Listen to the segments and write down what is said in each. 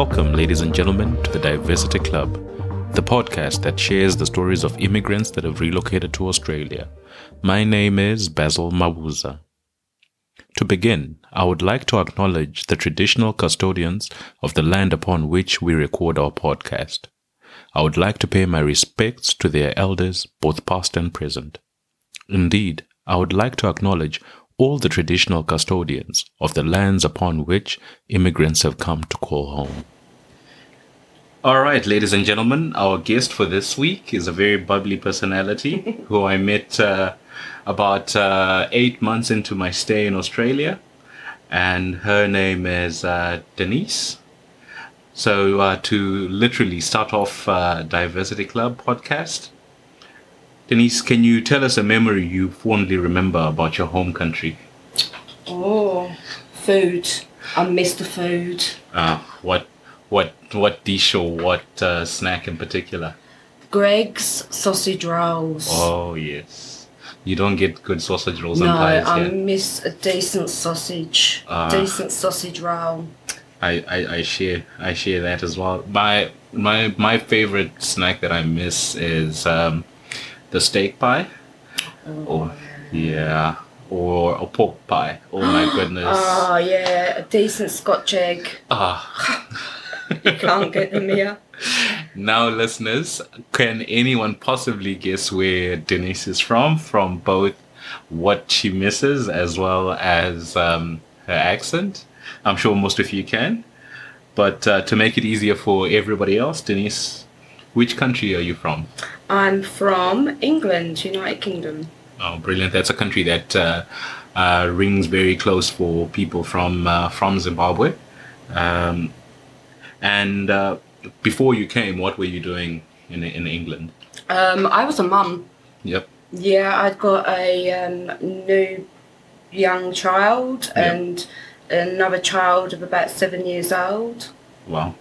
Welcome, ladies and gentlemen, to the Diversity Club, the podcast that shares the stories of immigrants that have relocated to Australia. My name is Basil Mabuza. To begin, I would like to acknowledge the traditional custodians of the land upon which we record our podcast. I would like to pay my respects to their elders, both past and present. Indeed, I would like to acknowledge all the traditional custodians of the lands upon which immigrants have come to call home. All right, ladies and gentlemen, our guest for this week is a very bubbly personality who I met uh, about uh, eight months into my stay in Australia. And her name is uh, Denise. So, uh, to literally start off uh, Diversity Club podcast, Denise, can you tell us a memory you fondly remember about your home country? Oh, food. I miss the food. Uh, what, what, what dish or what uh, snack in particular? Greggs sausage rolls. Oh yes, you don't get good sausage rolls no, and pies I miss a decent sausage. Ah. decent sausage roll. I, I, I share I share that as well. My my my favorite snack that I miss is um, the steak pie. Oh yeah, or a pork pie. Oh my goodness. Oh yeah, a decent Scotch egg. Ah. You can't get them here. Now, listeners, can anyone possibly guess where Denise is from? From both what she misses as well as um, her accent. I'm sure most of you can. But uh, to make it easier for everybody else, Denise, which country are you from? I'm from England, United Kingdom. Oh, brilliant! That's a country that uh, uh, rings very close for people from uh, from Zimbabwe. Um, and uh, before you came, what were you doing in in England? Um, I was a mum. Yep. Yeah, I'd got a um, new young child Yeah. and another child of about seven years old. Well,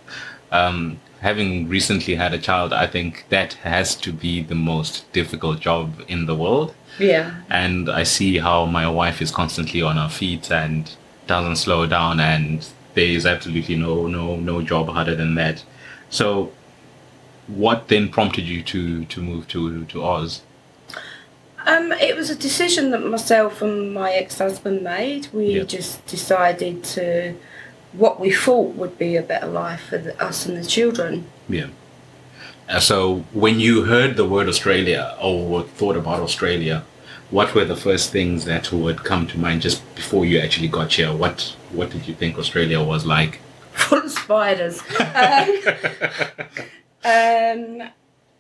um, having recently had a child, I think that has to be the most difficult job in the world. Yeah. And I see how my wife is constantly on her feet and doesn't slow down, and there is absolutely no no no job harder than that. So, what then prompted you to to move to to Oz? Um, it was a decision that myself and my ex-husband made. We Yeah. just decided to what we thought would be a better life for the, us and the children. Yeah. Uh, so, when you heard the word Australia or thought about Australia, what were the first things that would come to mind just before you actually got here? What What did you think Australia was like? Full of spiders. um, um,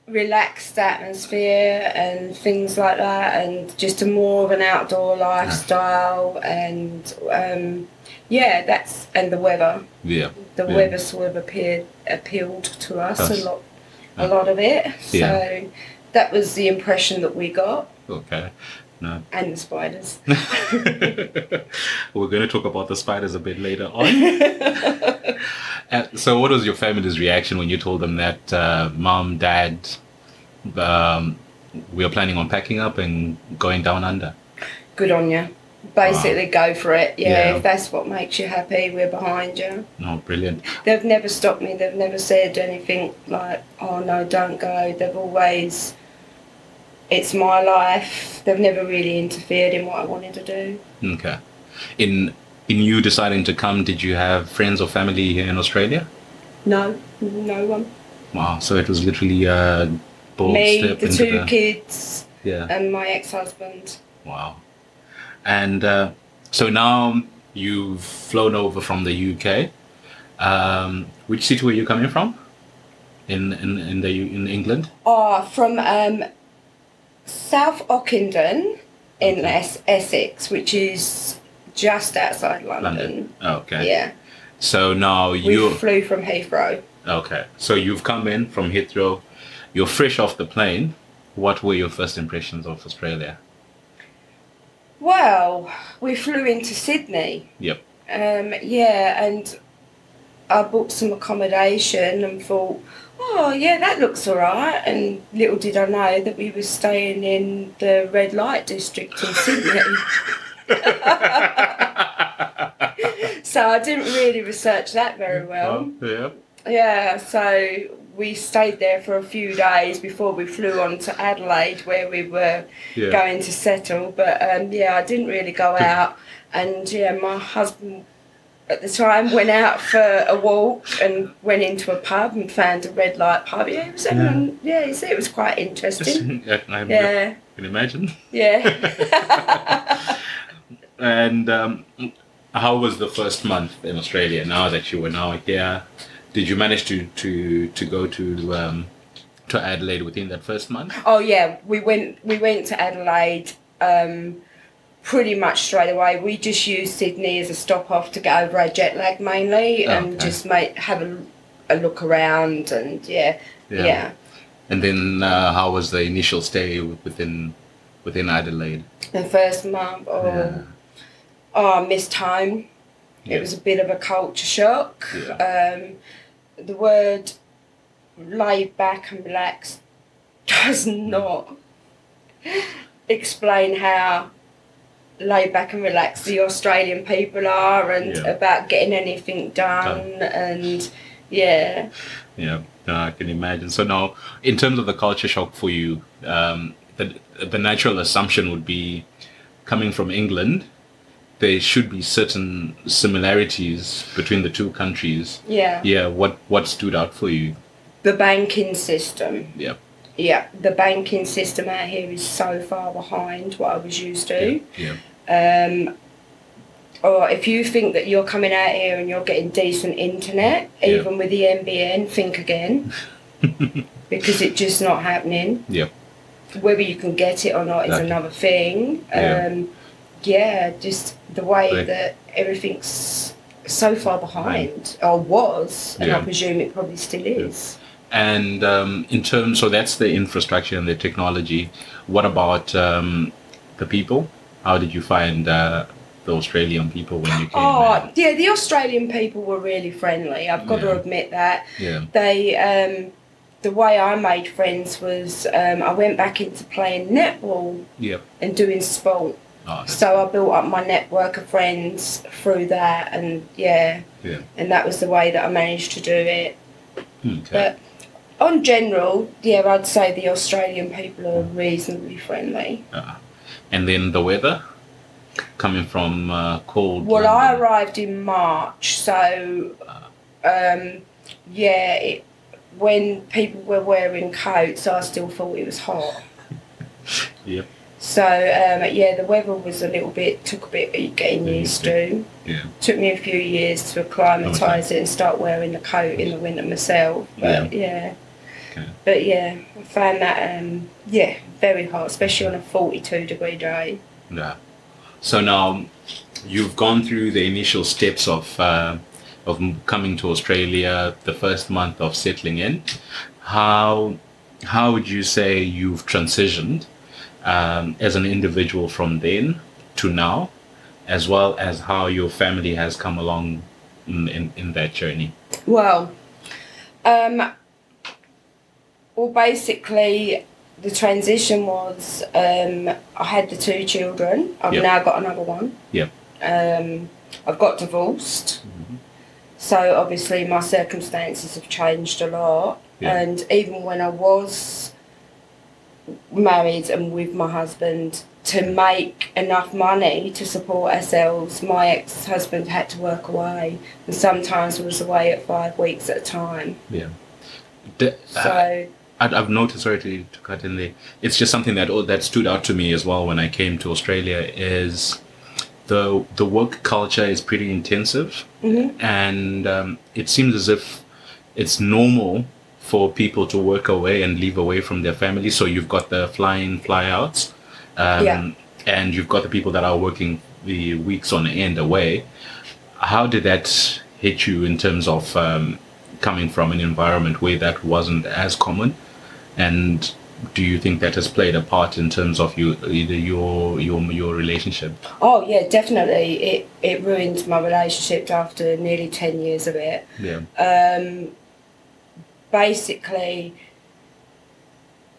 relaxed atmosphere and things like that, and just a more of an outdoor lifestyle. And um, yeah, that's and the weather. Yeah. the yeah. weather sort of appeared appealed to us Us. a lot a lot of it Yeah. so that was the impression that we got Okay. No. and the spiders We're going to talk about the spiders a bit later on. Uh, so, what was your family's reaction when you told them that uh, mom, dad, um, we are planning on packing up and going down under? good on you basically go for it yeah, Yeah. if that's what makes you happy we're behind you No, brilliant. they've never stopped me they've never said anything like oh no don't go they've always it's my life they've never really interfered in what i wanted to do Okay. In in you deciding to come, did you have friends or family here in Australia? no no one Wow. So it was literally a bold me step the into two the kids yeah. and my ex-husband Wow. And uh, so now you've flown over from the UK. Um, which city were you coming from? In in in the in England? Oh, from um, South Ockendon in Es- Essex, which is just outside London. Okay. Yeah, So now we you flew from Heathrow. okay. So you've come in from Heathrow. You're fresh off the plane. What were your first impressions of Australia? Well, we flew into Sydney. Yep. Um, yeah, and I booked some accommodation and thought, oh yeah, that looks alright. And little did I know that we were staying in the red light district in Sydney. so I didn't really research that very well. Oh, yeah. Yeah, so we stayed there for a few days before we flew on to Adelaide, where we were Yeah. going to settle. But um, yeah, I didn't really go out, and yeah, my husband at the time went out for a walk and went into a pub and found a red light pub. Yeah, it was everyone, yeah, you see, it was quite interesting. yeah, I Yeah, can imagine. yeah. And um, how was the first month in Australia? Now that you were now here, did you manage to to to go to um, to Adelaide within that first month? Oh yeah, we went we went to Adelaide um, pretty much straight away. We just used Sydney as a stop off to get over our jet lag mainly, Oh, and okay. just make have a, a look around and yeah, Yeah. yeah. And then uh, how was the initial stay within within Adelaide? The first month, oh, Yeah. oh, I missed home. Yeah. It was a bit of a culture shock. Um, the word laid back and relaxed does not explain how laid back and relaxed the Australian people are and Yeah. about getting anything done and yeah. Yeah, no, I can imagine. So now, in terms of the culture shock for you, um, the the natural assumption would be coming from England. There should be certain similarities between the two countries. Yeah. Yeah, what what stood out for you? The banking system. Yeah, Yeah. The banking system out here is so far behind what I was used to. yeah, Um, or if you think that you're coming out here and you're getting decent internet, Yeah. even with the NBN, think again. because it's just not happening. yeah, Whether you can get it or not is Exactly. another thing. Yeah. Um, yeah, just the way Right. that everything's so far behind, or was, and I Yeah. presume it probably still is. And um, in terms, so that's the infrastructure and the technology. What about um, the people? How did you find uh, the Australian people when you came? Oh, in? yeah, the Australian people were really friendly. I've got Yeah. to admit that. yeah, they um, the way I made friends was um, I went back into playing netball yeah. and doing sport. Oh, So I built up my network of friends through that, and yeah, yeah. and that was the way that I managed to do it. Okay. But on general, yeah, I'd say the Australian people are reasonably friendly. Uh, and then the weather coming from uh, cold. Well, I arrived in March, so um, yeah, it, when people were wearing coats, I still thought it was hot. Yep. So um, yeah, the weather was a little bit took a bit of getting Yeah, used to. Yeah. Took me a few years to acclimatise it and start wearing the coat in the winter myself. But yeah, Okay. but yeah, I found that um, yeah very hot, especially on a forty-two degree day. Yeah. So now you've gone through the initial steps of uh, of coming to Australia, the first month of settling in. How how would you say you've transitioned um, as an individual from then to now, as well as how your family has come along in, in, in that journey? Well, um, well, basically, the transition was um, I had the two children. I've Yep. now got another one. Yep. Um, I've got divorced. So obviously my circumstances have changed a lot. Yeah. And even when I was married and with my husband, to make enough money to support ourselves, my ex husband had to work away and sometimes was away at five weeks at a time. Yeah. The- So I've noticed, sorry to, to cut in there, it's just something that oh, that stood out to me as well when I came to Australia is the the work culture is pretty intensive, Mhm. and um, it seems as if it's normal for people to work away and leave away from their family. So you've got the fly-in, fly-outs, um, Yeah. and you've got the people that are working the weeks on end away. How did that hit you in terms of um, coming from an environment where that wasn't as common? And do you think that has played a part in terms of you either your your your relationship? Oh yeah, definitely. It it ruined my relationship after nearly ten years of it. Yeah. Um, basically,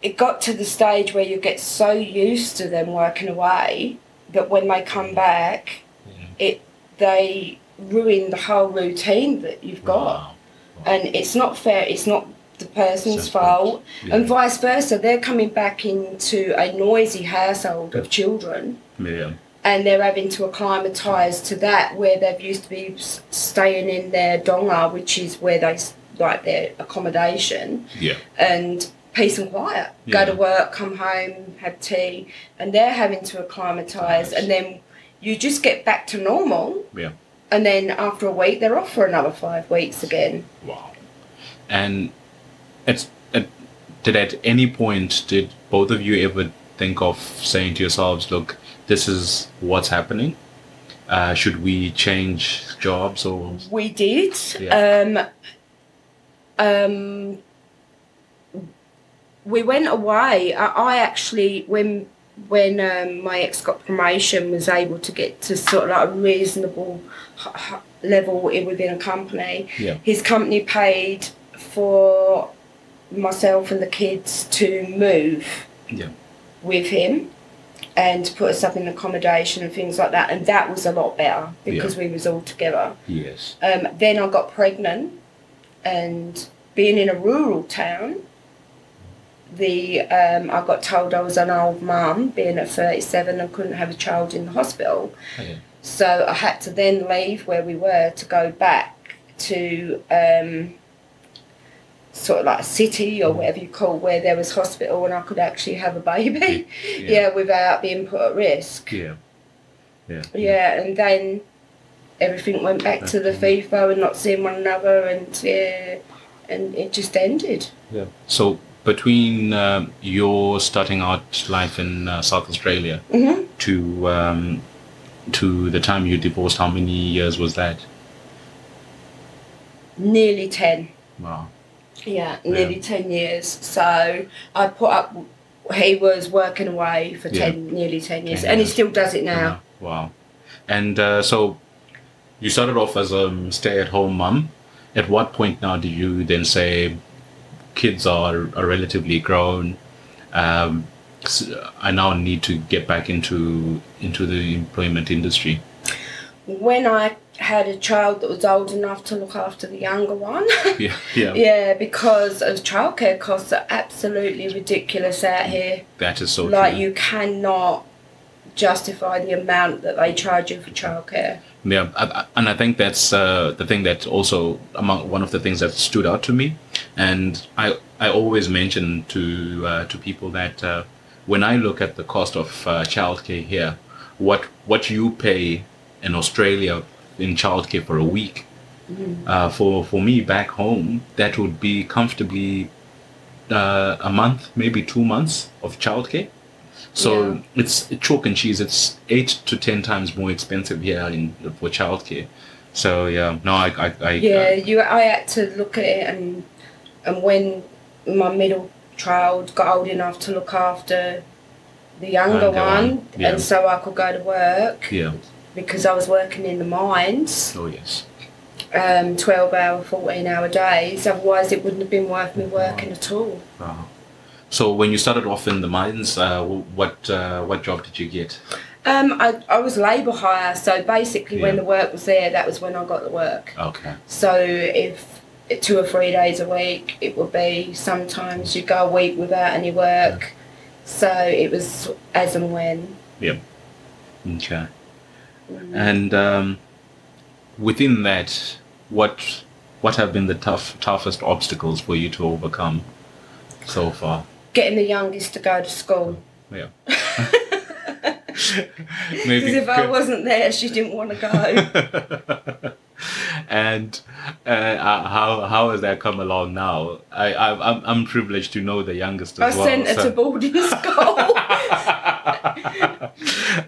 it got to the stage where you get so used to them working away that when they come back, Yeah. it they ruin the whole routine that you've got. Wow. and it's not fair. It's not the person's fault, Yeah. and vice versa. They're coming back into a noisy household of children, Yeah. and they're having to acclimatise to that where they've used to be staying in their donga, which is where they like their accommodation, Yeah. and peace and quiet. Yeah. Go to work, come home, have tea, and they're having to acclimatise, and then you just get back to normal, Yeah. and then after a week they're off for another five weeks again. Wow. And it's at, did at any point did both of you ever think of saying to yourselves, "Look, this is what's happening. Uh, should we change jobs or?" We did. Yeah. Um, um, we went away. I, I actually, when when um, my ex got promotion, was able to get to sort of like a reasonable level within a company. Yeah. His company paid for myself and the kids to move Yeah. with him and to put us up in accommodation and things like that and that was a lot better because we was all together Yes. um, then i got pregnant and being in a rural town the um, i got told i was an old mum being at 37 and couldn't have a child in the hospital Okay. so i had to then leave where we were to go back to um, sort of like a city or whatever you call where there was hospital and i could actually have a baby yeah, without being put at risk. Yeah. Yeah. Yeah, and then everything went back to the FIFO and not seeing one another, and yeah, and it just ended. Yeah. So between um, your starting out life in uh, South Australia hmm to um, to the time you divorced, how many years was that? Nearly 10. Wow. Yeah, nearly 10 years. So I put up, he was working away for 10, nearly 10 years, 10 and he still does it now. Wow. And uh, so you started off as a stay-at-home mum. At what point now do you then say kids are, are relatively grown? Um, I now need to get back into into the employment industry. When I had a child that was old enough to look after the younger one, Yeah, yeah, yeah, because of childcare costs are absolutely ridiculous out here. That is so like true. you cannot justify the amount that they charge you for childcare. Yeah, I, I- and I think that's uh, the thing that also among one of the things that stood out to me, and I I always mention to uh, to people that uh, when I look at the cost of uh, childcare here, what what you pay in Australia in childcare for a week, uh, for for me back home, that would be comfortably uh, a month, maybe two months of childcare. So Yeah. it's chalk and cheese. It's eight to ten times more expensive here in for childcare. So yeah, no, I, I, I Yeah, you. I had to look at it, and and when my middle child got old enough to look after the younger one, yeah. and so I could go to work yeah. Because I was working in the mines, Oh yes. um, twelve hour, fourteen hour days. Otherwise, it wouldn't have been worth me working at all. Wow. So when you started off in the mines, uh, what uh, what job did you get? Um, I, I was labour hire, so basically when the work was there, that was when I got the work. Okay. So if two or three days a week, it would be sometimes you go a week without any work. So it was as and when. Okay. And um, within that, what what have been the tough toughest obstacles for you to overcome so far? Getting the youngest to go to school. Yeah. Because if I wasn't there, she didn't want to go. and uh, uh, how how has that come along now? I, I I'm I'm privileged to know the youngest I as well. sent her so- to boarding school.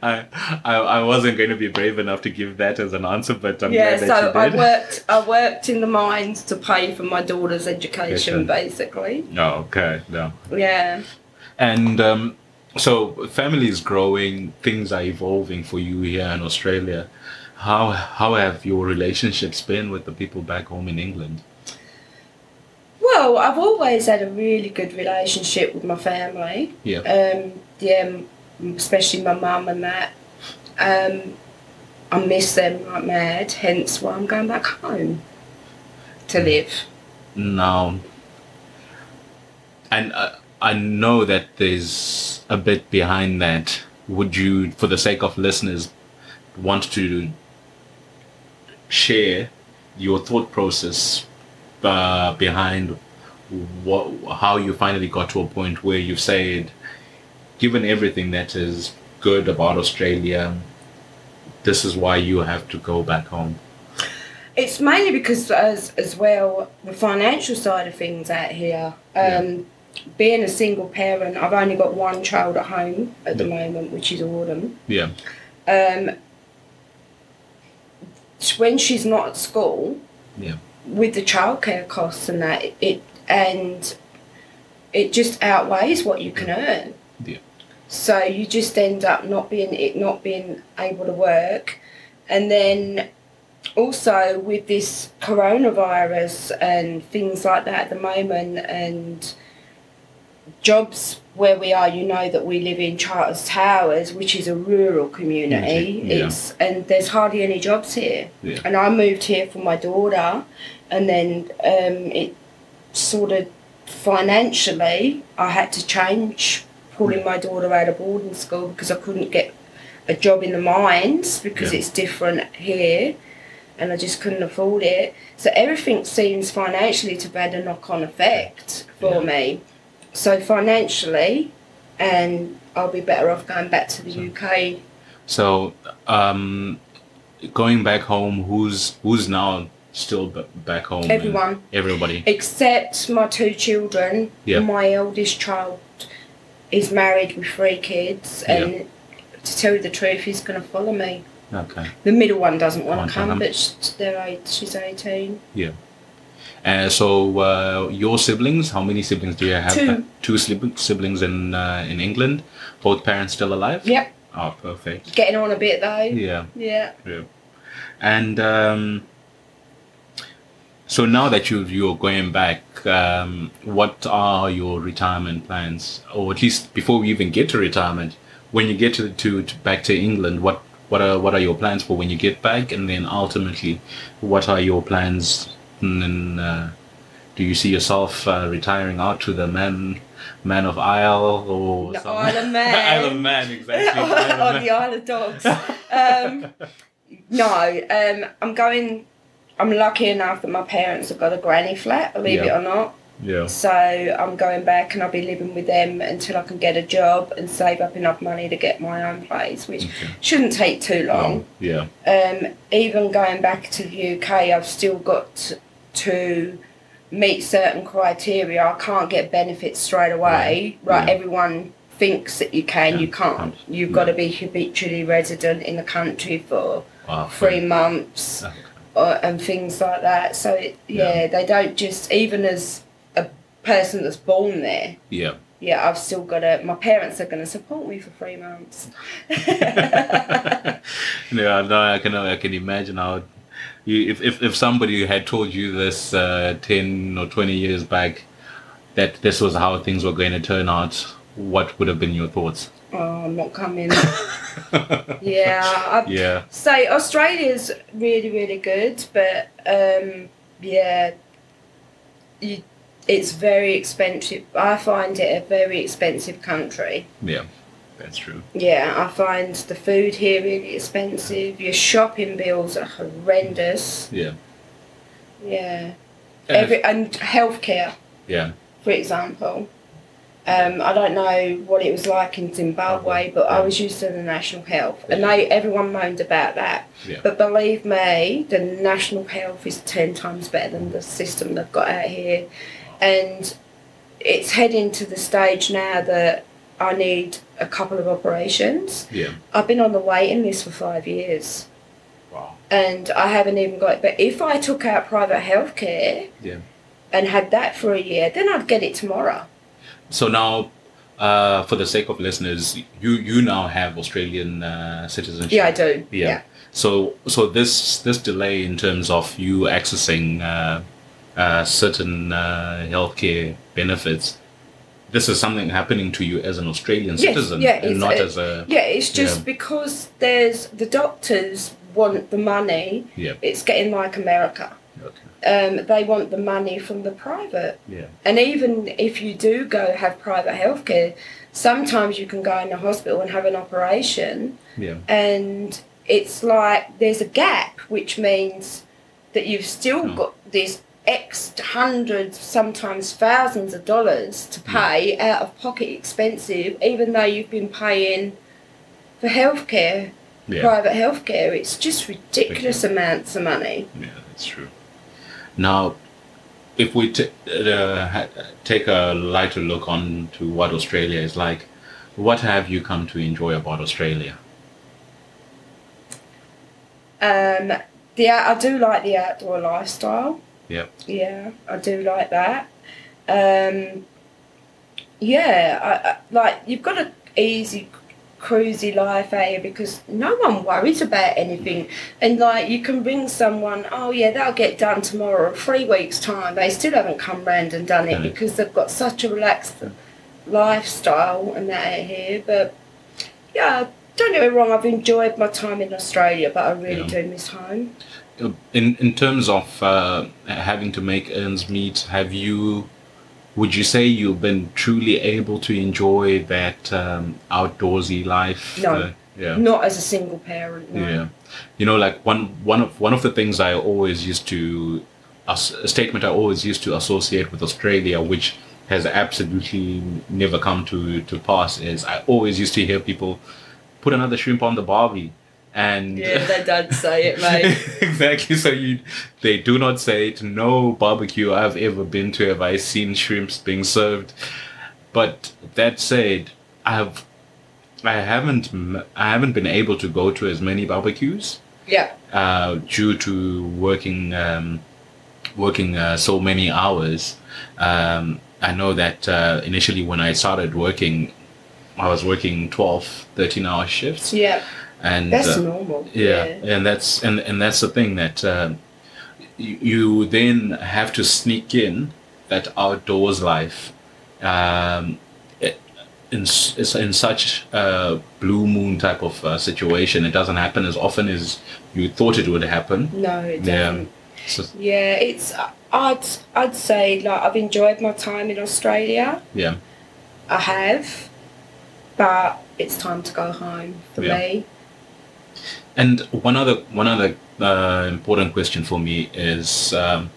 I, I I wasn't going to be brave enough to give that as an answer, but I'm yeah, glad so I worked. I worked in the mines to pay for my daughter's education, basically. Oh, okay, no. Yeah. And um, so, family is growing, things are evolving for you here in Australia. How how have your relationships been with the people back home in England? Well, I've always had a really good relationship with my family. Yeah. Um, yeah, especially my mum and that. Um, I miss them like mad, hence why I'm going back home to live. now, and uh, I know that there's a bit behind that. Would you, for the sake of listeners, want to share your thought process uh, behind what, how you finally got to a point where you've said, given everything that is good about Australia, this is why you have to go back home. It's mainly because, as as well, the financial side of things out here. Um, Being a single parent, I've only got one child at home at the Yeah. moment, which is Autumn. Yeah, Um, when she's not at school, yeah, with the childcare costs and that, it and it just outweighs what you can earn. yeah, So you just end up not being it not being able to work, and then also with this coronavirus and things like that at the moment, and jobs where we are, you know that we live in Charters Towers, which is a rural community. Yeah. It's and there's hardly any jobs here. Yeah. And I moved here for my daughter, and then um, it sort of financially I had to change pulling my daughter out of boarding school because I couldn't get a job in the mines because Yeah. it's different here and I just couldn't afford it. So everything seems financially to have had a knock on effect for me. So financially and I'll be better off going back to the UK. So, um, going back home, who's who's now still b- back home? Everyone. Everybody. Except my two children. Yeah. My eldest child is married with three kids and to tell you the truth he's gonna follow me. Okay. The middle one doesn't want to to come, but sh- they're eight, she's 18. Yeah. Uh, so uh, your siblings, how many siblings do you have? Two. Two siblings in uh, in England. Both parents still alive. Yep, Oh, perfect. getting on a bit though. Yeah. Yeah. Yeah. And um, so now that you you're going back, um, what are your retirement plans, or at least before we even get to retirement, when you get to, to, to back to England, what what are what are your plans for when you get back, and then ultimately, what are your plans? And uh, do you see yourself uh, retiring out to the man man of Isle or The Isle of Man. Isle of Man, exactly. On Man. the Isle of Dogs. Um, no, um, I'm going. I'm lucky enough that my parents have got a granny flat, believe it or not. Yeah. So I'm going back and I'll be living with them until I can get a job and save up enough money to get my own place, which Okay. shouldn't take too long. Oh, yeah. Um, even going back to the UK, I've still got to meet certain criteria. I can't get benefits straight away. Right, Right, yeah. everyone thinks that you can, Yeah, you can't. You've Yeah. got to be habitually resident in the country for Wow. three months Okay. and things like that. So, it, yeah, Yeah. they don't just, even as a person that's born there, Yeah. yeah, I've still got to, my parents are going to support me for three months. yeah, no, I can I can imagine how you if, if, if somebody had told you this uh, ten or twenty years back that this was how things were going to turn out, what would have been your thoughts? Oh, I'm not coming. yeah, I, Yeah, So Australia's really, really good, but um, yeah, you, it's very expensive. I find it a very expensive country. yeah, that's true. Yeah, I find the food here really expensive. Your shopping bills are horrendous. Yeah, Yeah, And every and healthcare, yeah, for example. Um, I don't know what it was like in Zimbabwe, but I was used to the national health, and they everyone moaned about that. yeah, But believe me, the national health is 10 times better than the system they've got out here. And it's heading to the stage now that I need a couple of operations. yeah. I've been on the waiting list for five years Wow. and I haven't even got it. But if I took out private healthcare Yeah. and had that for a year, then I'd get it tomorrow. So now, uh, for the sake of listeners, you you now have Australian uh, citizenship. Yeah, I do. Yeah. So so this this delay in terms of you accessing uh, uh, certain uh, healthcare benefits, this is something happening to you as an Australian Yes, citizen, yeah, and it's not a- as a Yeah, it's just Yeah. because there's the doctors want the money, yeah. it's getting like America. Okay. Um, they want the money from the private. Yeah. And even if you do go have private healthcare, sometimes you can go in the hospital and have an operation, Yeah. and it's like there's a gap, which means that you've still Hmm. got this X hundreds, sometimes thousands of dollars to pay out of pocket expensive, even though you've been paying for healthcare, Yeah. private healthcare. It's just ridiculous amounts of money. Yeah, that's true. Now, if we t- uh, take a lighter look on to what Australia is like, what have you come to enjoy about Australia? Um, the I do like the outdoor lifestyle. Yep. Yeah, I do like that. Um, yeah, I, I, like you've got a easy, cruisy life out here because no one worries about anything, and like you can ring someone. Oh yeah, that'll get done tomorrow or three weeks time. They still haven't come round and done it because they've got such a relaxed lifestyle and that out here. But yeah, don't get me wrong. I've enjoyed my time in Australia, but I really Yeah. do miss home. In in terms of uh, having to make ends meet, have you? Would you say you've been truly able to enjoy that um, outdoorsy life? No. Uh, yeah. Not as a single parent. No. Yeah, you know, like one one of one of the things I always used to a statement I always used to associate with Australia, which has absolutely never come to to pass, is I always used to hear people put another shrimp on the barbie, and Yeah, they don't say it, mate. exactly. So you, they do not say it. No barbecue I've ever been to have I seen shrimps being served. But that said, I've, I haven't, I haven't been able to go to as many barbecues yeah. uh, due to working, um, working uh, so many hours. Um, I know that uh, initially when I started working, I was working 12, 13 hour shifts. Yeah. And That's uh, normal. yeah, and that's and and that's the thing that um, you, you then have to sneak in that outdoors life um, in it's in such a blue moon type of uh, situation. It doesn't happen as often as you thought it would happen. No, it Yeah. doesn't. So, Yeah, it's. I'd I'd say like I've enjoyed my time in Australia. yeah, I have, but it's time to go home for Yeah. me. And one other one other uh, important question for me is. Um,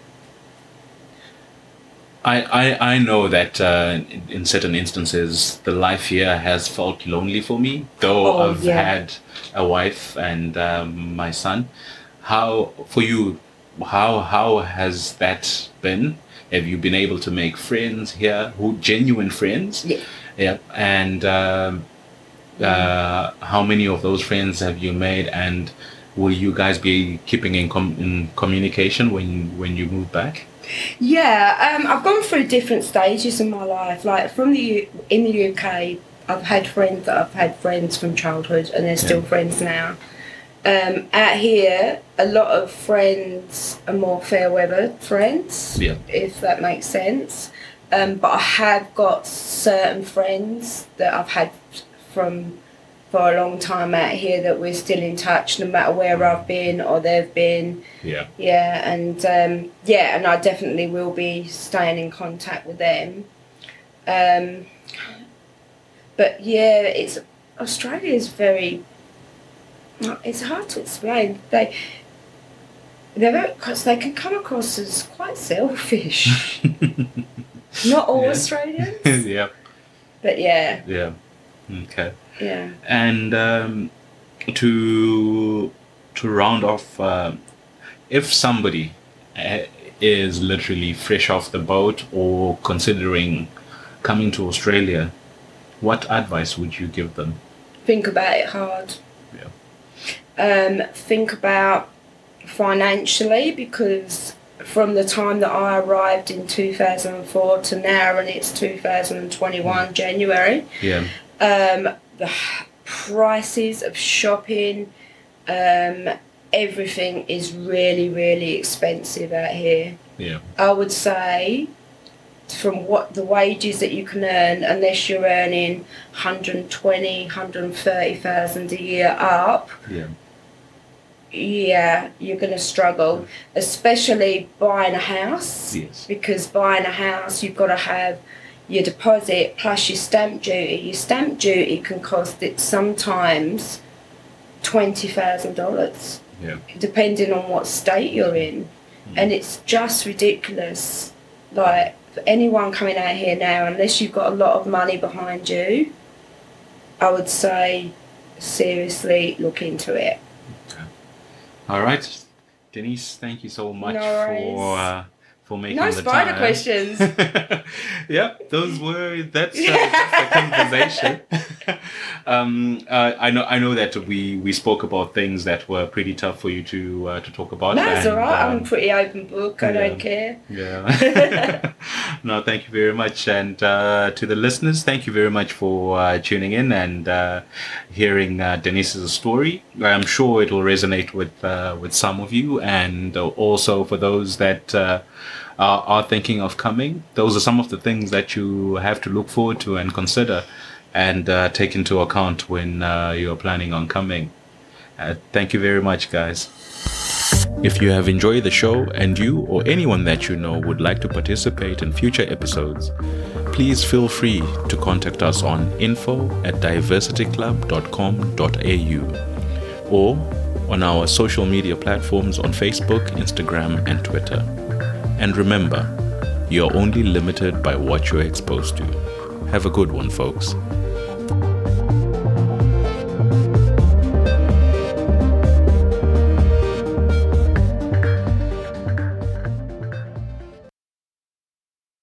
I, I, I know that uh, in, in certain instances the life here has felt lonely for me, though Oh, I've yeah. had a wife and um, my son. How for you? How how has that been? Have you been able to make friends here, who genuine friends? Yeah. Yeah, and um, uh, how many of those friends have you made? And will you guys be keeping in com- in communication when when you move back? Yeah, um, I've gone through different stages in my life. Like from the U- in the UK, I've had friends that I've had friends from childhood, and they're still Yeah. friends now. Um, out here, a lot of friends are more fair weather friends, Yeah. if that makes sense. Um, but I have got certain friends that I've had from for a long time out here that we're still in touch, no matter where I've been or they've been. Yeah. Yeah, and um, yeah, and I definitely will be staying in contact with them. Um, but yeah, it's Australia is very. It's hard to explain. They they're because they can come across as quite selfish. Not all Yeah. Australians, yeah. but yeah, Yeah. Okay. yeah. And um, to to round off, uh, if somebody uh, is literally fresh off the boat or considering coming to Australia, what advice would you give them? Think about it hard. Yeah. um, think about financially because from the time that I arrived in 2004 to now, and it's 2021 January, Yeah. Um, the prices of shopping, um, everything is really, really expensive out here. Yeah. I would say from what the wages that you can earn, unless you're earning 120, 130,000 a year up, Yeah. yeah, you're going to struggle, especially buying a house. Yes. Because buying a house, you've got to have your deposit plus your stamp duty. Your stamp duty can cost it sometimes twenty thousand dollars, Yeah. depending on what state you're in, and it's just ridiculous. Like for anyone coming out here now, unless you've got a lot of money behind you, I would say seriously look into it. Okay. All right, Denise. Thank you so much No for uh, for making No spider time. questions. yep, those were that's, uh, that's the conversation. um, uh, I know I know that we we spoke about things that were pretty tough for you to uh, to talk about. That's and, all right. I'm um, a pretty open book. I yeah. don't care. Yeah. no, thank you very much. And uh, to the listeners, thank you very much for uh, tuning in and uh, hearing uh, Denise's story. I'm sure it will resonate with uh, with some of you, and uh, also for those that uh, are, are thinking of coming. Those are some of the things that you have to look forward to and consider, and uh, take into account when uh, you are planning on coming. Thank you very much, guys. If you have enjoyed the show and you or anyone that you know would like to participate in future episodes, please feel free to contact us on info at diversityclub.com.au or on our social media platforms on Facebook, Instagram, and Twitter. And remember, you're only limited by what you're exposed to. Have a good one, folks.